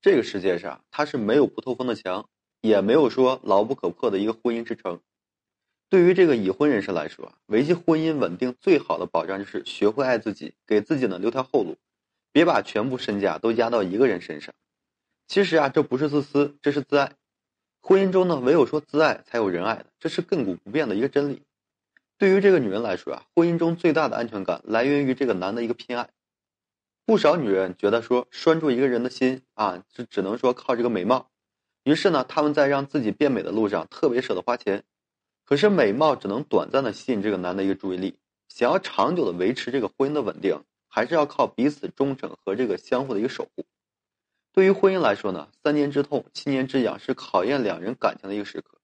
这个世界上它是没有不透风的墙，也没有说牢不可破的一个婚姻之城。对于这个已婚人士来说，维系婚姻稳定最好的保障就是学会爱自己，给自己呢留条后路，别把全部身价都压到一个人身上。其实啊，这不是自私，这是自爱。婚姻中呢，唯有说自爱，才有人爱的，这是亘古不变的一个真理。对于这个女人来说啊，婚姻中最大的安全感来源于这个男的一个偏爱。不少女人觉得说拴住一个人的心啊，只只能说靠这个美貌，于是呢，他们在让自己变美的路上特别舍得花钱。可是美貌只能短暂的吸引这个男的一个注意力，想要长久的维持这个婚姻的稳定，还是要靠彼此忠诚和这个相互的一个守护。对于婚姻来说呢，三年之痛，七年之痒是考验两人感情的一个时刻。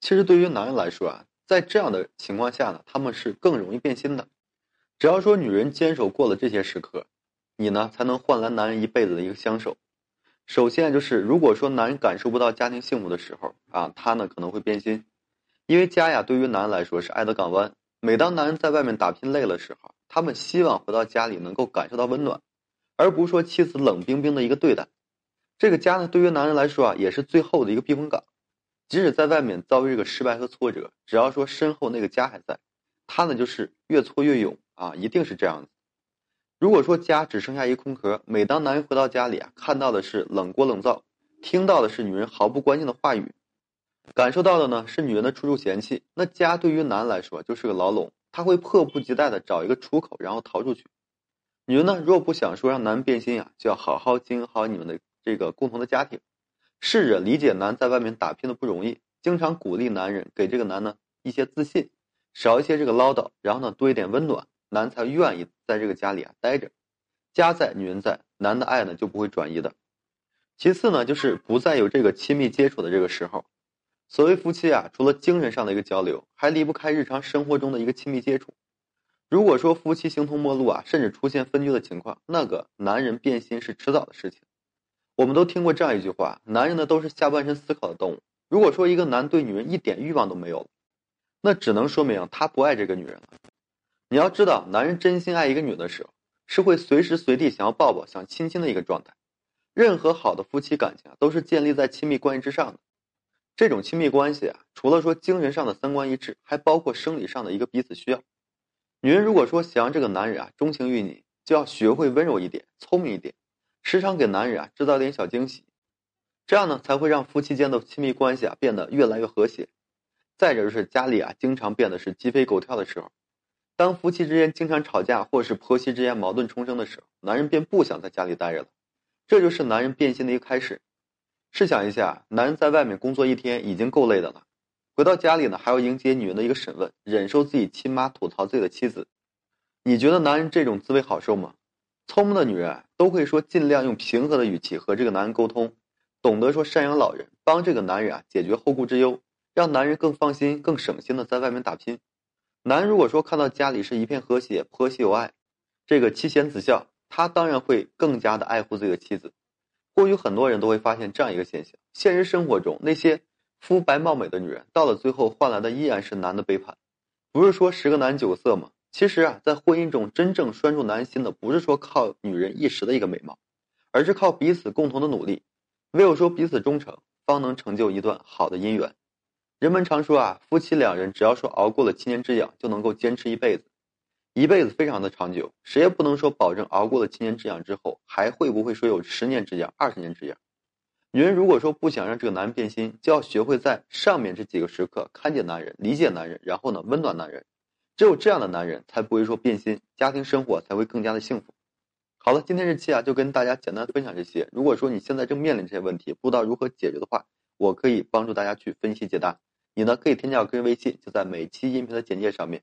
其实对于男人来说啊，在这样的情况下呢，他们是更容易变心的。只要说女人坚守过了这些时刻，你呢才能换来男人一辈子的一个相守。首先就是，如果说男人感受不到家庭幸福的时候啊，他呢可能会变心。因为家呀，对于男人来说是爱的港湾。每当男人在外面打拼累了时候，他们希望回到家里能够感受到温暖，而不是说妻子冷冰冰的一个对待。这个家呢，对于男人来说啊，也是最后的一个避风港。即使在外面遭遇这个失败和挫折，只要说身后那个家还在，他呢就是越挫越勇啊，一定是这样子。如果说家只剩下一空壳，每当男人回到家里啊，看到的是冷锅冷灶，听到的是女人毫不关心的话语。感受到的呢是女人的处处嫌弃，那家对于男人来说就是个牢笼，他会迫不及待的找一个出口，然后逃出去。女人呢，若不想说让男人变心呀，就要好好经营好你们的这个共同的家庭，试着理解男在外面打拼的不容易，经常鼓励男人，给这个男呢一些自信，少一些这个唠叨，然后呢多一点温暖，男才愿意在这个家里啊待着。家在，女人在，男的爱呢就不会转移的。其次呢，就是不再有这个亲密接触的这个时候。所谓夫妻啊，除了精神上的一个交流，还离不开日常生活中的一个亲密接触。如果说夫妻形同陌路啊，甚至出现分居的情况，那个男人变心是迟早的事情。我们都听过这样一句话：男人呢都是下半身思考的动物。如果说一个男对女人一点欲望都没有了，那只能说明他不爱这个女人了。你要知道，男人真心爱一个女的时候，是会随时随地想要抱抱、想亲亲的一个状态。任何好的夫妻感情啊，都是建立在亲密关系之上的。这种亲密关系啊，除了说精神上的三观一致，还包括生理上的一个彼此需要。女人如果说想让这个男人啊钟情于你，就要学会温柔一点、聪明一点，时常给男人啊制造点小惊喜，这样呢才会让夫妻间的亲密关系啊变得越来越和谐。再者就是家里啊经常变得是鸡飞狗跳的时候，当夫妻之间经常吵架，或是婆媳之间矛盾冲生的时候，男人便不想在家里待着了，这就是男人变心的一个开始。试想一下，男人在外面工作一天已经够累的了，回到家里呢还要迎接女人的一个审问，忍受自己亲妈吐槽自己的妻子，你觉得男人这种滋味好受吗？聪明的女人都会说尽量用平和的语气和这个男人沟通，懂得说赡养老人，帮这个男人啊解决后顾之忧，让男人更放心、更省心的在外面打拼。男如果说看到家里是一片和谐、婆媳有爱，这个妻贤子孝，他当然会更加的爱护自己的妻子。或许很多人都会发现这样一个现象：现实生活中，那些肤白貌美的女人，到了最后换来的依然是男的背叛。不是说十个男九色吗？其实啊，在婚姻中真正拴住男人心的，不是说靠女人一时的一个美貌，而是靠彼此共同的努力。唯有说彼此忠诚，方能成就一段好的姻缘。人们常说啊，夫妻两人只要说熬过了七年之痒，就能够坚持一辈子。一辈子非常的长久，谁也不能说保证熬过了七年之痒之后还会不会说有十年之痒、二十年之痒。女人如果说不想让这个男人变心，就要学会在上面这几个时刻看见男人、理解男人，然后呢温暖男人。只有这样的男人才不会说变心，家庭生活才会更加的幸福。好了，今天这期啊就跟大家简单分享这些。如果说你现在正面临这些问题，不知道如何解决的话，我可以帮助大家去分析解答。你呢可以添加我个人微信，就在每期音频的简介上面。